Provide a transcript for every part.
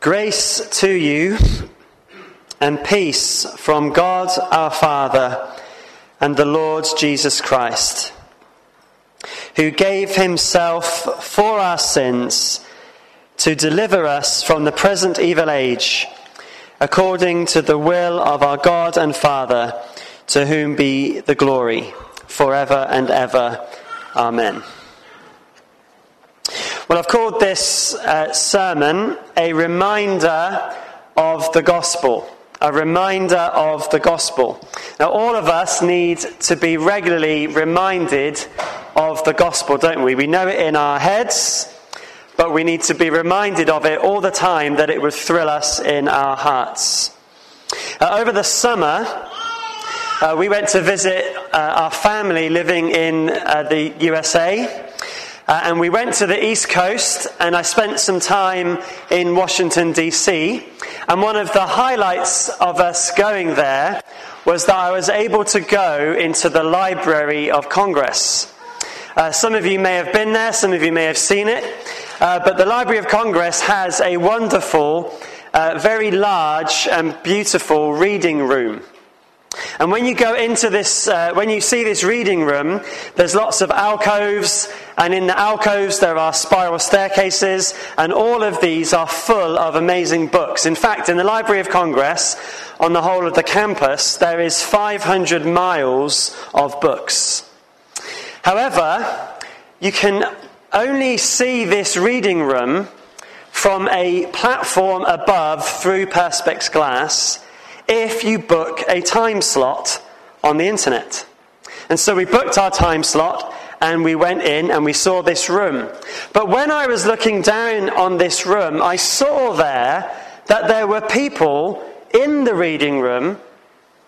Grace to you and peace from God our Father and the Lord Jesus Christ, who gave himself for our sins to deliver us from the present evil age, according to the will of our God and Father, to whom be the glory forever and ever. Amen. Well, I've called this uh, sermon a reminder of the gospel. A reminder of the gospel. Now, all of us need to be regularly reminded of the gospel, don't we? We know it in our heads, but we need to be reminded of it all the time that it would thrill us in our hearts. Uh, over the summer, uh, we went to visit uh, our family living in uh, the USA. Uh, and we went to the East Coast, and I spent some time in Washington, D.C. And one of the highlights of us going there was that I was able to go into the Library of Congress. Uh, some of you may have been there, some of you may have seen it, uh, but the Library of Congress has a wonderful, uh, very large, and beautiful reading room. And when you go into this, uh, when you see this reading room, there's lots of alcoves, and in the alcoves there are spiral staircases, and all of these are full of amazing books. In fact, in the Library of Congress, on the whole of the campus, there is 500 miles of books. However, you can only see this reading room from a platform above through Perspex glass if you book a time slot on the internet. And so we booked our time slot and we went in and we saw this room. But when I was looking down on this room, I saw there that there were people in the reading room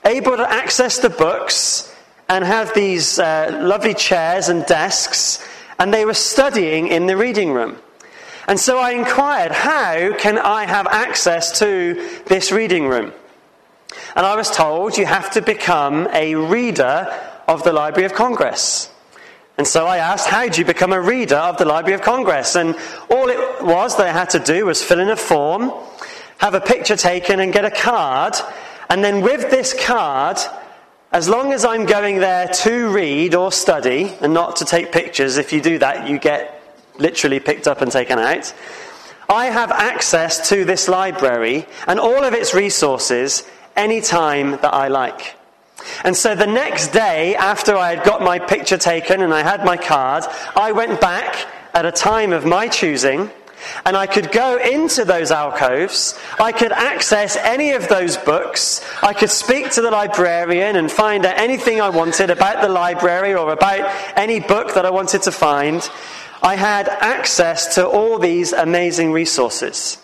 able to access the books and have these uh, lovely chairs and desks, and they were studying in the reading room. And so I inquired, how can I have access to this reading room? And I was told you have to become a reader of the Library of Congress. And so I asked, How do you become a reader of the Library of Congress? And all it was that I had to do was fill in a form, have a picture taken, and get a card. And then with this card, as long as I'm going there to read or study and not to take pictures, if you do that, you get literally picked up and taken out. I have access to this library and all of its resources any time that I like. And so the next day, after I had got my picture taken and I had my card, I went back at a time of my choosing and I could go into those alcoves. I could access any of those books. I could speak to the librarian and find out anything I wanted about the library or about any book that I wanted to find. I had access to all these amazing resources.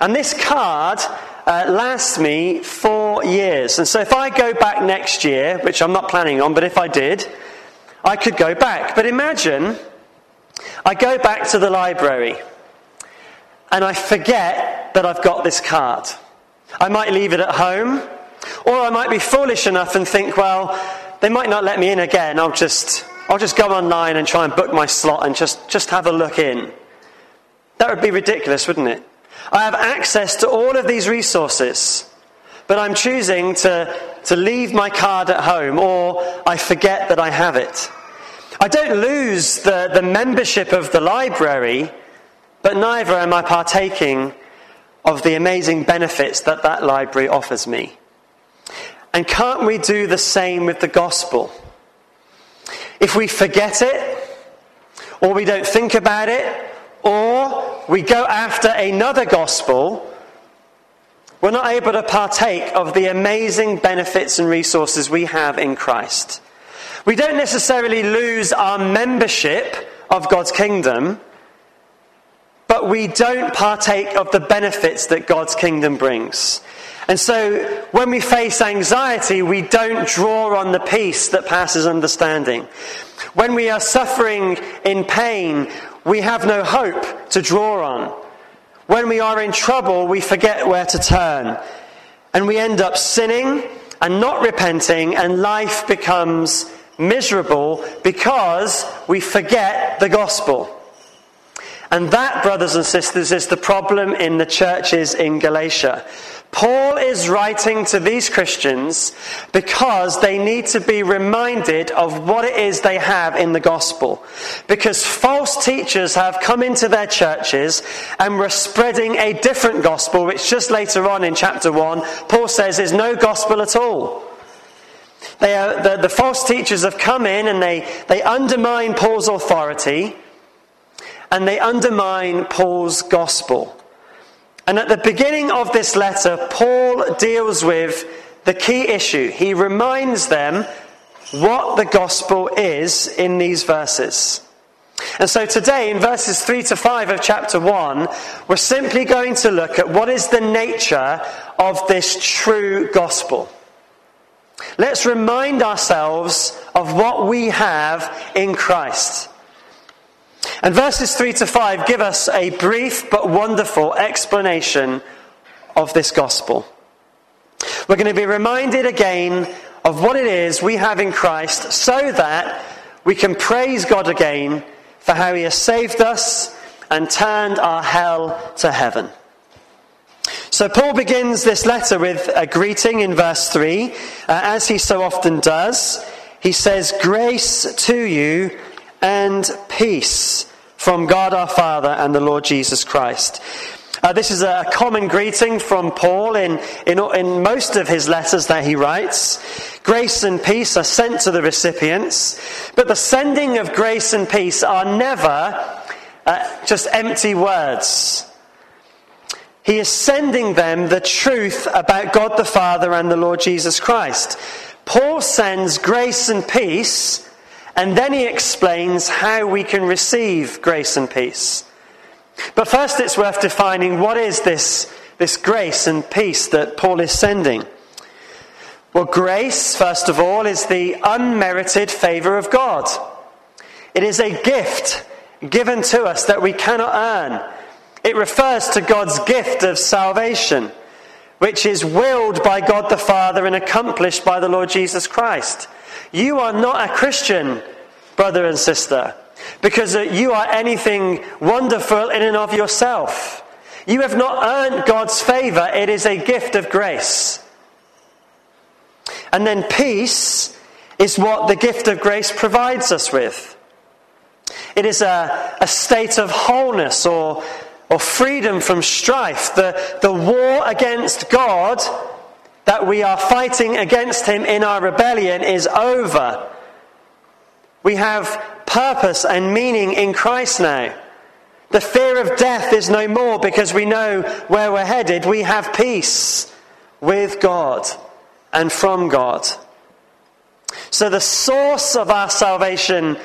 And this card uh, lasts me four years. And so if I go back next year, which I'm not planning on, but if I did, I could go back. But imagine I go back to the library and I forget that I've got this card. I might leave it at home, or I might be foolish enough and think, well, they might not let me in again. I'll just, I'll just go online and try and book my slot and just, just have a look in. That would be ridiculous, wouldn't it? I have access to all of these resources, but I'm choosing to, to leave my card at home or I forget that I have it. I don't lose the, the membership of the library, but neither am I partaking of the amazing benefits that that library offers me. And can't we do the same with the gospel? If we forget it, or we don't think about it, or we go after another gospel, we're not able to partake of the amazing benefits and resources we have in Christ. We don't necessarily lose our membership of God's kingdom, but we don't partake of the benefits that God's kingdom brings. And so when we face anxiety, we don't draw on the peace that passes understanding. When we are suffering in pain, we have no hope to draw on. When we are in trouble, we forget where to turn. And we end up sinning and not repenting, and life becomes miserable because we forget the gospel. And that, brothers and sisters, is the problem in the churches in Galatia. Paul is writing to these Christians because they need to be reminded of what it is they have in the gospel. Because false teachers have come into their churches and were spreading a different gospel, which just later on in chapter 1, Paul says is no gospel at all. They are, the, the false teachers have come in and they, they undermine Paul's authority and they undermine Paul's gospel. And at the beginning of this letter, Paul deals with the key issue. He reminds them what the gospel is in these verses. And so today, in verses 3 to 5 of chapter 1, we're simply going to look at what is the nature of this true gospel. Let's remind ourselves of what we have in Christ. And verses 3 to 5 give us a brief but wonderful explanation of this gospel. We're going to be reminded again of what it is we have in Christ so that we can praise God again for how He has saved us and turned our hell to heaven. So, Paul begins this letter with a greeting in verse 3, uh, as he so often does. He says, Grace to you and peace from God our Father and the Lord Jesus Christ. Uh, this is a common greeting from Paul in, in, in most of his letters that he writes. Grace and peace are sent to the recipients, but the sending of grace and peace are never uh, just empty words. He is sending them the truth about God the Father and the Lord Jesus Christ. Paul sends grace and peace and then he explains how we can receive grace and peace. But first, it's worth defining what is this, this grace and peace that Paul is sending. Well, grace, first of all, is the unmerited favour of God. It is a gift given to us that we cannot earn. It refers to God's gift of salvation, which is willed by God the Father and accomplished by the Lord Jesus Christ. You are not a Christian, brother and sister, because uh, you are anything wonderful in and of yourself. You have not earned God's favor, it is a gift of grace. And then peace is what the gift of grace provides us with. It is a, a state of wholeness or, or freedom from strife. The, the war against God that we are fighting against him in our rebellion is over. We have purpose and meaning in Christ now. The fear of death is no more because we know where we're headed. We have peace with God and from God. So, the source of our salvation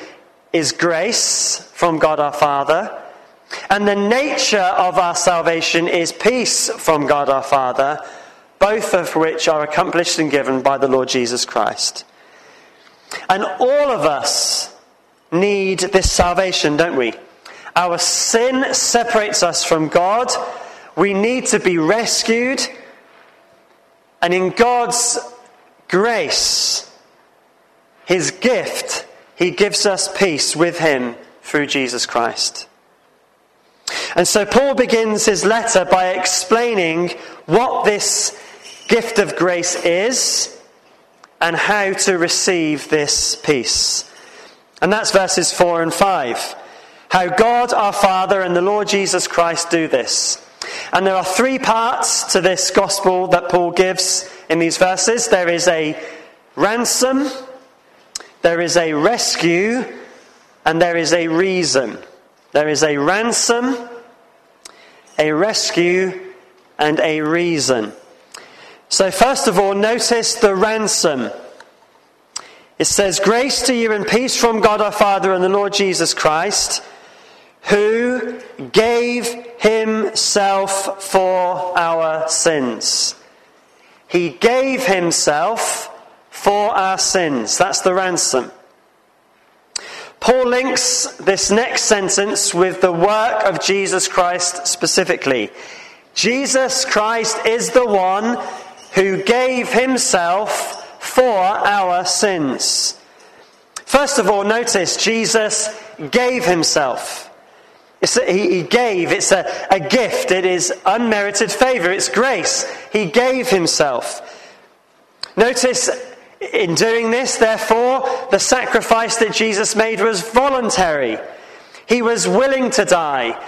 is grace from God our Father, and the nature of our salvation is peace from God our Father both of which are accomplished and given by the Lord Jesus Christ. And all of us need this salvation, don't we? Our sin separates us from God. We need to be rescued. And in God's grace, His gift, He gives us peace with Him through Jesus Christ. And so Paul begins his letter by explaining what this gift of grace is and how to receive this peace. And that's verses 4 and 5. How God our Father and the Lord Jesus Christ do this. And there are three parts to this gospel that Paul gives in these verses there is a ransom, there is a rescue, and there is a reason. There is a ransom, a rescue, and a reason. So, first of all, notice the ransom. It says, Grace to you and peace from God our Father and the Lord Jesus Christ, who gave himself for our sins. He gave himself for our sins. That's the ransom. Paul links this next sentence with the work of Jesus Christ specifically. Jesus Christ is the one who gave himself for our sins. First of all, notice Jesus gave himself. It's a, he, he gave, it's a, a gift, it is unmerited favor, it's grace. He gave himself. Notice in doing this, therefore, the sacrifice that Jesus made was voluntary. He was willing to die.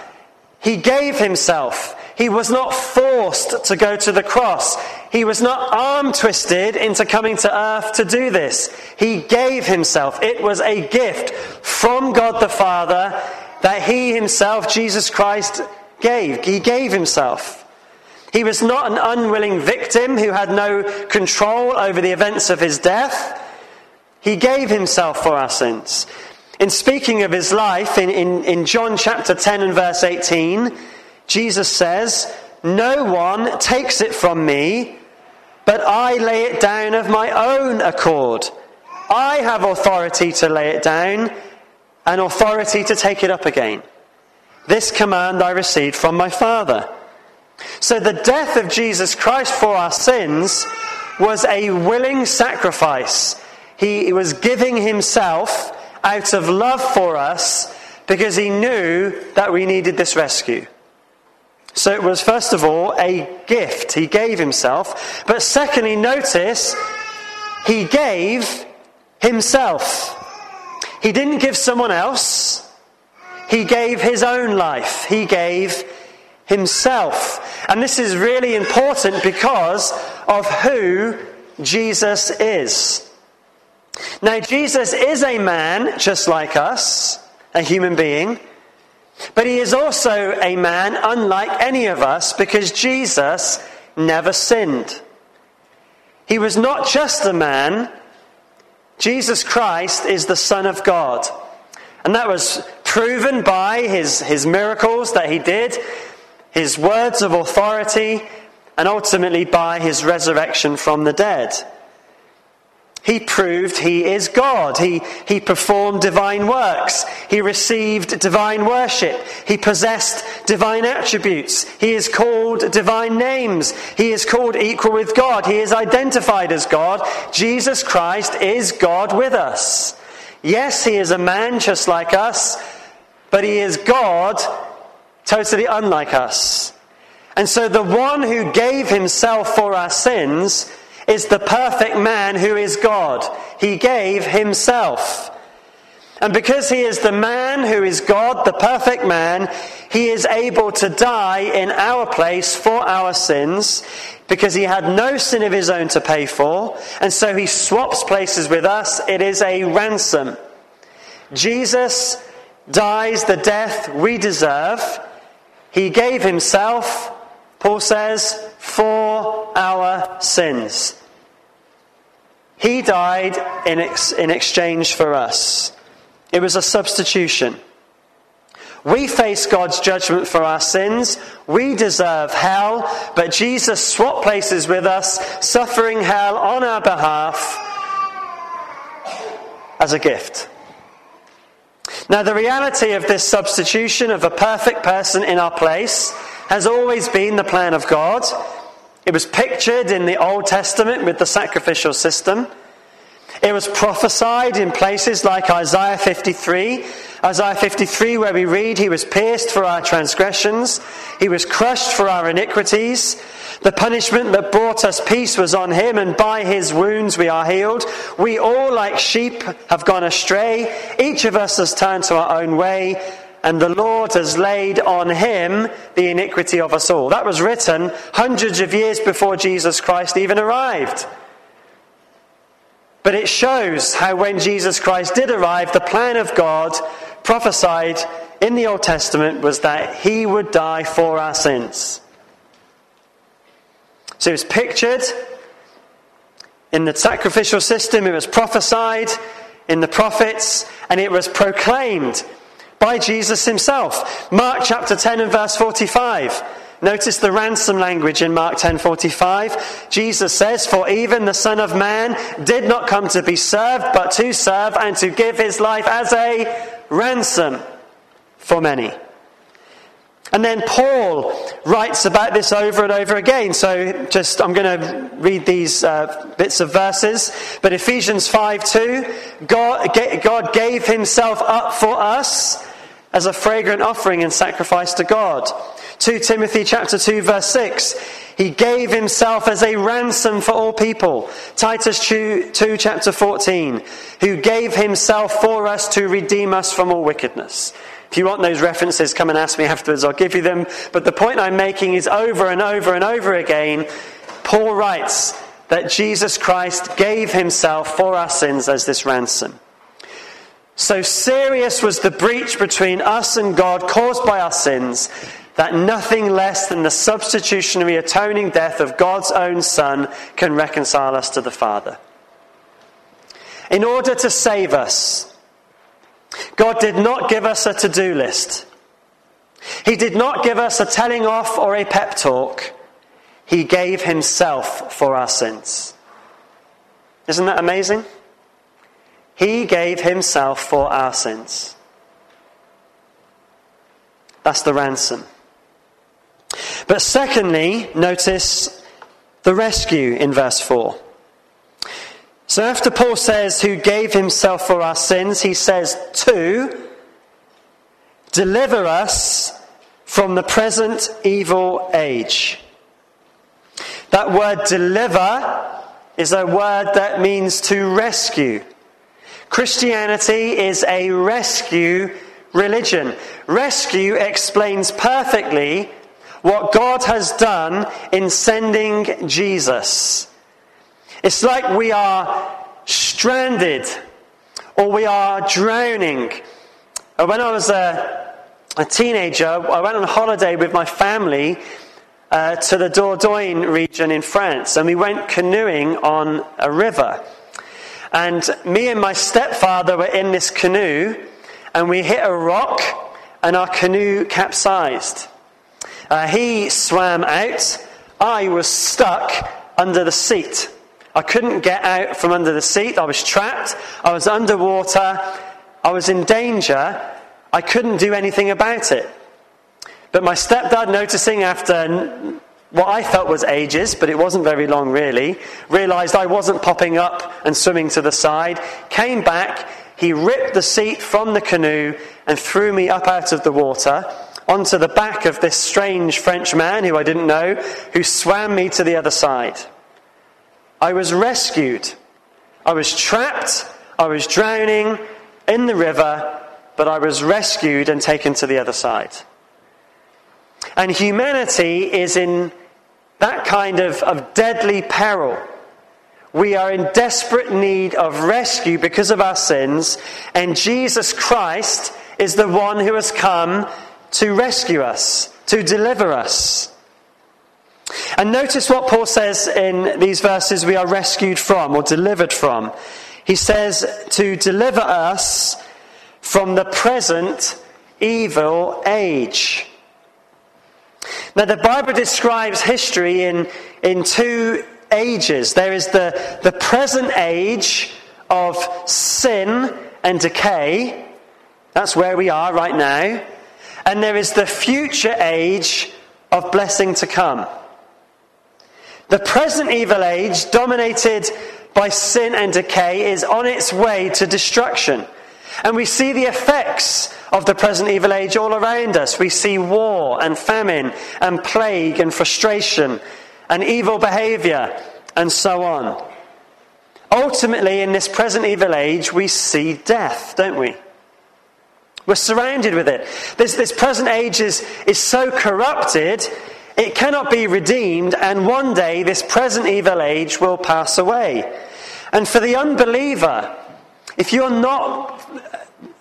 He gave himself. He was not forced to go to the cross. He was not arm twisted into coming to earth to do this. He gave himself. It was a gift from God the Father that he himself, Jesus Christ, gave. He gave himself. He was not an unwilling victim who had no control over the events of his death. He gave himself for our sins. In speaking of his life, in, in, in John chapter 10 and verse 18, Jesus says, No one takes it from me, but I lay it down of my own accord. I have authority to lay it down and authority to take it up again. This command I received from my Father. So the death of Jesus Christ for our sins was a willing sacrifice. He was giving himself out of love for us because he knew that we needed this rescue. So it was, first of all, a gift. He gave himself. But secondly, notice, he gave himself. He didn't give someone else, he gave his own life. He gave himself. And this is really important because of who Jesus is. Now, Jesus is a man just like us, a human being, but he is also a man unlike any of us because Jesus never sinned. He was not just a man, Jesus Christ is the Son of God. And that was proven by his, his miracles that he did, his words of authority, and ultimately by his resurrection from the dead. He proved he is God. He, he performed divine works. He received divine worship. He possessed divine attributes. He is called divine names. He is called equal with God. He is identified as God. Jesus Christ is God with us. Yes, he is a man just like us, but he is God totally unlike us. And so the one who gave himself for our sins is the perfect man who is God. He gave himself. And because he is the man who is God, the perfect man, he is able to die in our place for our sins because he had no sin of his own to pay for. And so he swaps places with us. It is a ransom. Jesus dies the death we deserve. He gave himself, Paul says, for our sins. He died in, ex- in exchange for us. It was a substitution. We face God's judgment for our sins. We deserve hell, but Jesus swapped places with us, suffering hell on our behalf as a gift. Now, the reality of this substitution of a perfect person in our place has always been the plan of God. It was pictured in the Old Testament with the sacrificial system. It was prophesied in places like Isaiah 53. Isaiah 53, where we read, He was pierced for our transgressions, He was crushed for our iniquities. The punishment that brought us peace was on Him, and by His wounds we are healed. We all, like sheep, have gone astray. Each of us has turned to our own way, and the Lord has laid on him the iniquity of us all. That was written hundreds of years before Jesus Christ even arrived. But it shows how when Jesus Christ did arrive, the plan of God prophesied in the Old Testament was that he would die for our sins. So it was pictured in the sacrificial system, it was prophesied in the prophets, and it was proclaimed by Jesus himself. Mark chapter 10 and verse 45. Notice the ransom language in Mark 10:45. Jesus says, "For even the Son of Man did not come to be served, but to serve and to give his life as a ransom for many." And then Paul writes about this over and over again. So just, I'm going to read these uh, bits of verses. But Ephesians 5 2, God, God gave himself up for us as a fragrant offering and sacrifice to God. 2 Timothy chapter 2 verse 6. He gave himself as a ransom for all people. Titus 2, 2 chapter 14. Who gave himself for us to redeem us from all wickedness. If you want those references, come and ask me afterwards. I'll give you them. But the point I'm making is over and over and over again, Paul writes that Jesus Christ gave himself for our sins as this ransom. So serious was the breach between us and God caused by our sins that nothing less than the substitutionary atoning death of God's own Son can reconcile us to the Father. In order to save us, God did not give us a to do list. He did not give us a telling off or a pep talk. He gave Himself for our sins. Isn't that amazing? He gave Himself for our sins. That's the ransom. But secondly, notice the rescue in verse 4. So after Paul says, who gave himself for our sins, he says, to deliver us from the present evil age. That word deliver is a word that means to rescue. Christianity is a rescue religion. Rescue explains perfectly what God has done in sending Jesus. It's like we are stranded or we are drowning. Uh, when I was a, a teenager, I went on holiday with my family uh, to the Dordogne region in France, and we went canoeing on a river. And me and my stepfather were in this canoe, and we hit a rock, and our canoe capsized. Uh, he swam out. I was stuck under the seat. I couldn't get out from under the seat. I was trapped. I was underwater. I was in danger. I couldn't do anything about it. But my stepdad, noticing after what I felt was ages, but it wasn't very long really, realized I wasn't popping up and swimming to the side, came back, he ripped the seat from the canoe and threw me up out of the water onto the back of this strange French man who I didn't know, who swam me to the other side. I was rescued. I was trapped. I was drowning in the river, but I was rescued and taken to the other side. And humanity is in that kind of, of deadly peril. We are in desperate need of rescue because of our sins, and Jesus Christ is the one who has come to rescue us, to deliver us. And notice what Paul says in these verses we are rescued from or delivered from. He says to deliver us from the present evil age. Now, the Bible describes history in, in two ages. There is the, the present age of sin and decay. That's where we are right now and there is the future age of blessing to come. The present evil age, dominated by sin and decay, is on its way to destruction. And we see the effects of the present evil age all around us. We see war and famine and plague and frustration and evil behavior and so on. Ultimately, in this present evil age, we see death, don't we? We're surrounded with it. This, this present age is, is so corrupted, it cannot be redeemed, and one day this present evil age will pass away. And for the unbeliever, if you're not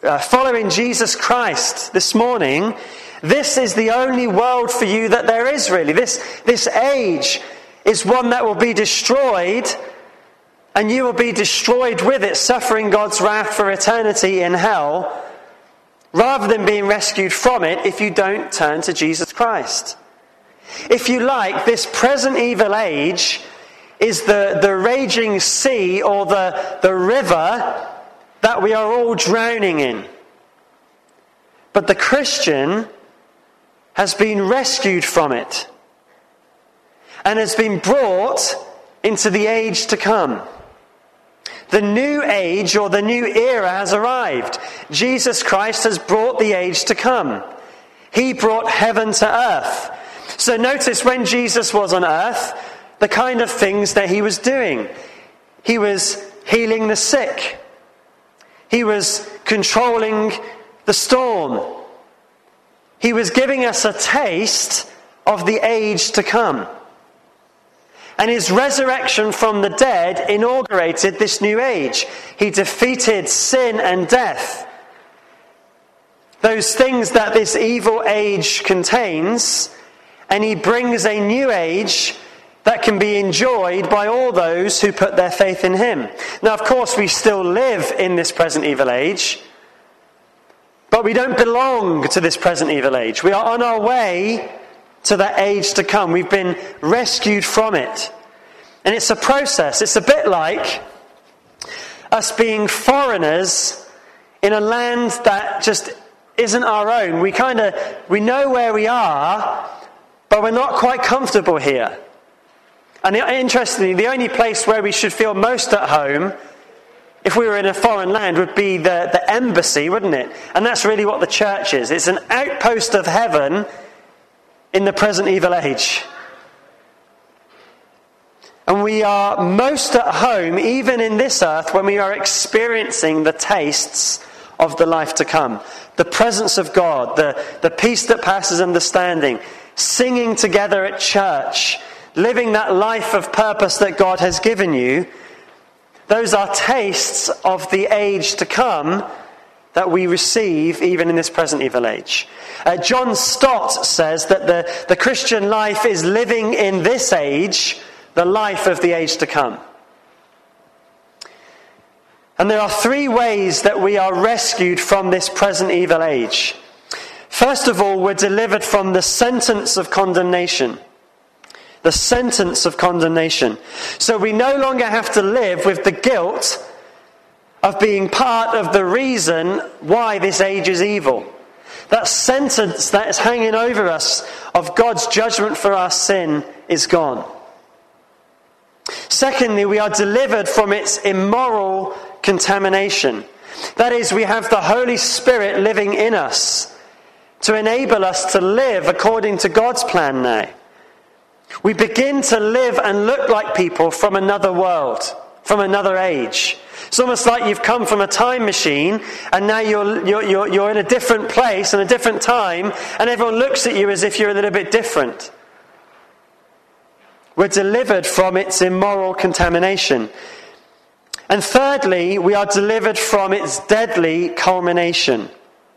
uh, following Jesus Christ this morning, this is the only world for you that there is really. This, this age is one that will be destroyed, and you will be destroyed with it, suffering God's wrath for eternity in hell rather than being rescued from it if you don't turn to Jesus Christ. If you like, this present evil age is the, the raging sea or the, the river that we are all drowning in. But the Christian has been rescued from it and has been brought into the age to come. The new age or the new era has arrived. Jesus Christ has brought the age to come. He brought heaven to earth. So notice when Jesus was on earth, the kind of things that he was doing. He was healing the sick. He was controlling the storm. He was giving us a taste of the age to come. And his resurrection from the dead inaugurated this new age. He defeated sin and death. Those things that this evil age contains, and he brings a new age that can be enjoyed by all those who put their faith in him. Now, of course, we still live in this present evil age, but we don't belong to this present evil age. We are on our way to that age to come. We've been rescued from it. And it's a process. It's a bit like us being foreigners in a land that just isn't our own. We kind of we know where we are, but we're not quite comfortable here. And interestingly, the only place where we should feel most at home if we were in a foreign land would be the, the embassy, wouldn't it? And that's really what the church is. It's an outpost of heaven in the present evil age. And we are most at home, even in this earth, when we are experiencing the tastes of the life to come. The presence of God, the, the peace that passes understanding, singing together at church, living that life of purpose that God has given you. Those are tastes of the age to come that we receive even in this present evil age. Uh, John Stott says that the, the Christian life is living in this age the life of the age to come. And there are three ways that we are rescued from this present evil age. First of all, we're delivered from the sentence of condemnation. The sentence of condemnation. So we no longer have to live with the guilt of being part of the reason why this age is evil. That sentence that is hanging over us of God's judgment for our sin is gone. Secondly, we are delivered from its immoral contamination. That is, we have the Holy Spirit living in us to enable us to live according to God's plan now. We begin to live and look like people from another world, from another age. It's almost like you've come from a time machine and now you're, you're, you're, you're in a different place and a different time, and everyone looks at you as if you're a little bit different. We're delivered from its immoral contamination. And thirdly, we are delivered from its deadly culmination.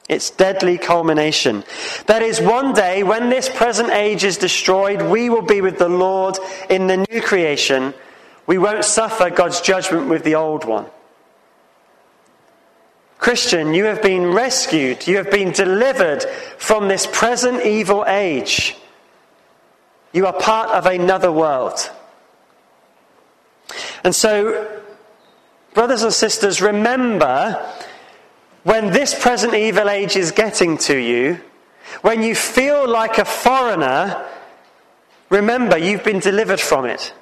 Its deadly culmination. That is, one day, when this present age is destroyed, we will be with the Lord in the new creation. We won't suffer God's judgment with the old one. Christian, you have been rescued. You have been delivered from this present evil age. You are part of another world. And so, brothers and sisters, remember when this present evil age is getting to you, when you feel like a foreigner, remember you've been delivered from it.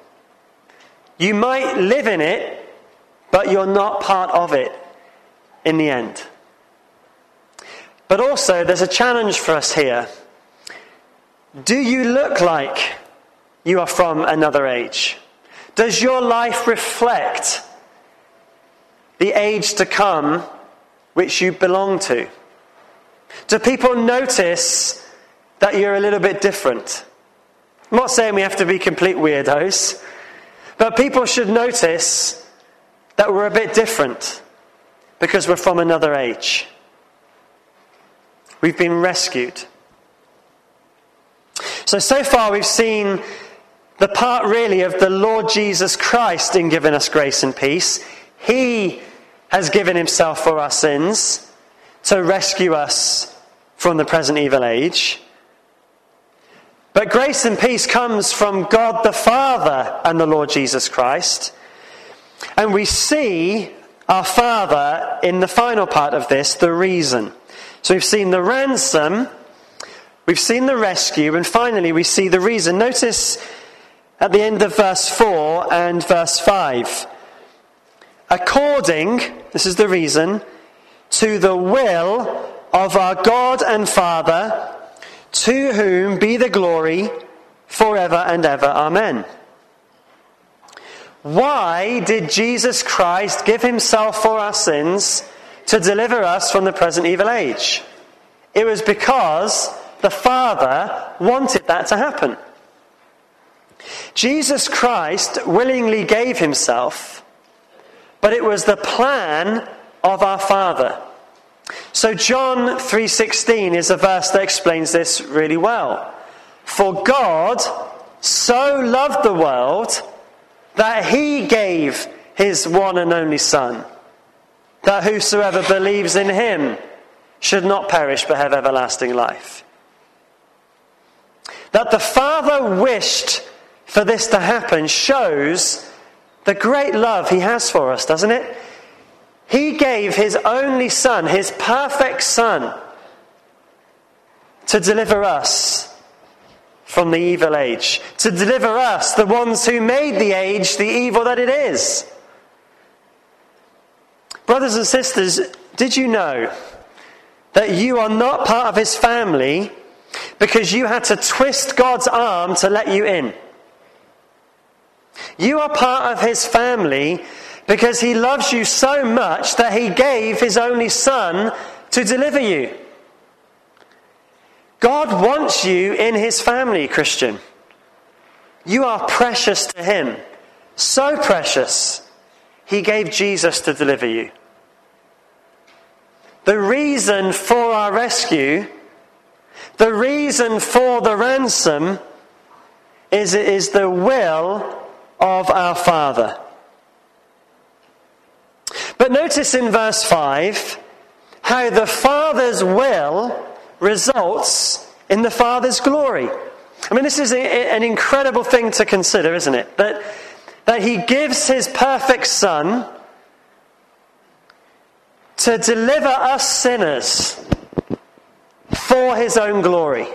You might live in it, but you're not part of it in the end. But also, there's a challenge for us here. Do you look like you are from another age? Does your life reflect the age to come which you belong to? Do people notice that you're a little bit different? I'm not saying we have to be complete weirdos, but people should notice that we're a bit different because we're from another age. We've been rescued. So, so far we've seen the part really of the Lord Jesus Christ in giving us grace and peace. He has given himself for our sins to rescue us from the present evil age. But grace and peace comes from God the Father and the Lord Jesus Christ. And we see our Father in the final part of this, the reason. So we've seen the ransom, we've seen the rescue, and finally we see the reason. Notice at the end of verse 4 and verse 5. According, this is the reason, to the will of our God and Father, to whom be the glory forever and ever. Amen. Why did Jesus Christ give himself for our sins to deliver us from the present evil age? It was because the Father wanted that to happen. Jesus Christ willingly gave himself, but it was the plan of our Father. So John 3:16 is a verse that explains this really well. For God so loved the world that he gave his one and only son that whosoever believes in him should not perish but have everlasting life. That the Father wished for this to happen shows the great love he has for us, doesn't it? He gave his only son, his perfect son, to deliver us from the evil age, to deliver us, the ones who made the age the evil that it is. Brothers and sisters, did you know that you are not part of his family because you had to twist God's arm to let you in? You are part of his family because he loves you so much that he gave his only son to deliver you. God wants you in his family, Christian. You are precious to him. So precious, he gave Jesus to deliver you. The reason for our rescue, the reason for the ransom, is it is the will of our Father. But notice in verse 5 how the Father's will results in the Father's glory. I mean, this is a, an incredible thing to consider, isn't it? That, that He gives His perfect Son to deliver us sinners for His own glory.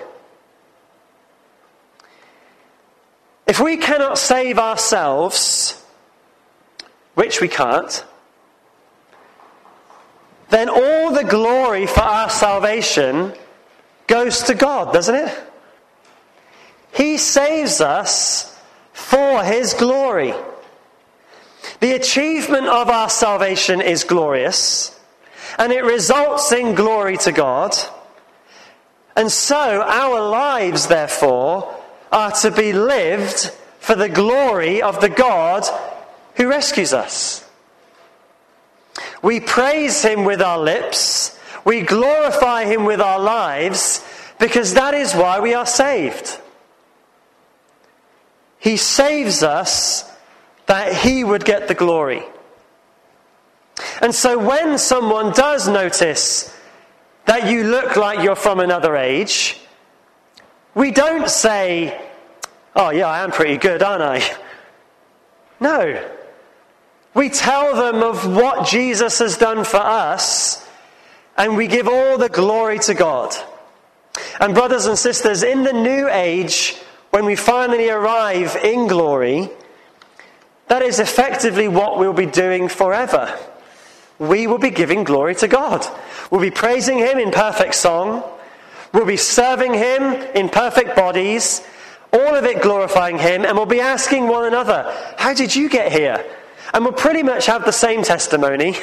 If we cannot save ourselves, which we can't, then all the glory for our salvation goes to God, doesn't it? He saves us for His glory. The achievement of our salvation is glorious, and it results in glory to God. And so our lives, therefore, are to be lived for the glory of the God who rescues us. We praise Him with our lips, we glorify Him with our lives, because that is why we are saved. He saves us that He would get the glory. And so when someone does notice that you look like you're from another age, we don't say, Oh, yeah, I am pretty good, aren't I? No. We tell them of what Jesus has done for us, and we give all the glory to God. And, brothers and sisters, in the new age, when we finally arrive in glory, that is effectively what we'll be doing forever. We will be giving glory to God. We'll be praising Him in perfect song. We'll be serving Him in perfect bodies, all of it glorifying Him, and we'll be asking one another, How did you get here? And we'll pretty much have the same testimony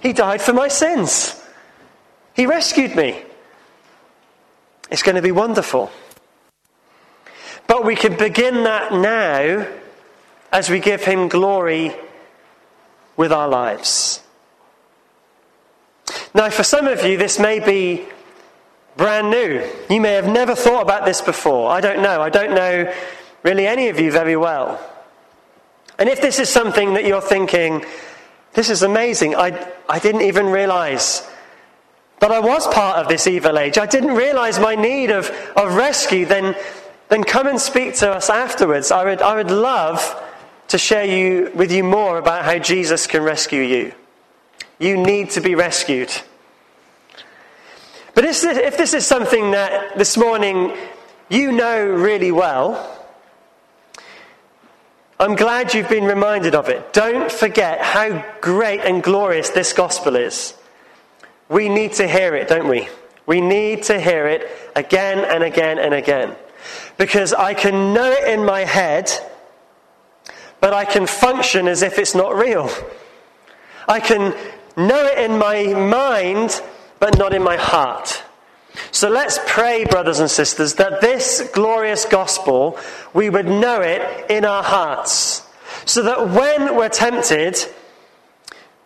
He died for my sins, He rescued me. It's going to be wonderful. But we can begin that now as we give Him glory with our lives. Now, for some of you, this may be brand new. You may have never thought about this before. I don't know. I don't know really any of you very well. And if this is something that you're thinking, this is amazing, I, I didn't even realize that I was part of this evil age, I didn't realize my need of, of rescue, then, then come and speak to us afterwards. I would, I would love to share you, with you more about how Jesus can rescue you. You need to be rescued. But if this is something that this morning you know really well, I'm glad you've been reminded of it. Don't forget how great and glorious this gospel is. We need to hear it, don't we? We need to hear it again and again and again. Because I can know it in my head, but I can function as if it's not real. I can know it in my mind, but not in my heart. So let's pray, brothers and sisters, that this glorious gospel, we would know it in our hearts. So that when we're tempted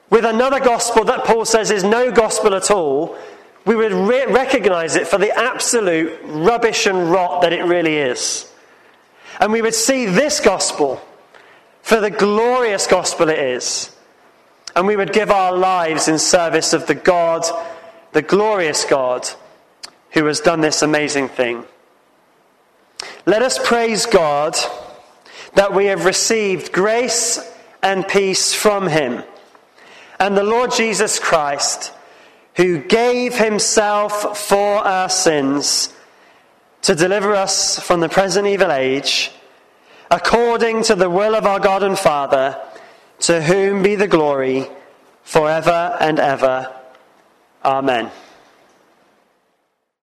with another gospel that Paul says is no gospel at all, we would re- recognize it for the absolute rubbish and rot that it really is. And we would see this gospel for the glorious gospel it is. And we would give our lives in service of the God, the glorious God who has done this amazing thing. Let us praise God that we have received grace and peace from Him. And the Lord Jesus Christ, who gave Himself for our sins to deliver us from the present evil age, according to the will of our God and Father, to whom be the glory forever and ever. Amen.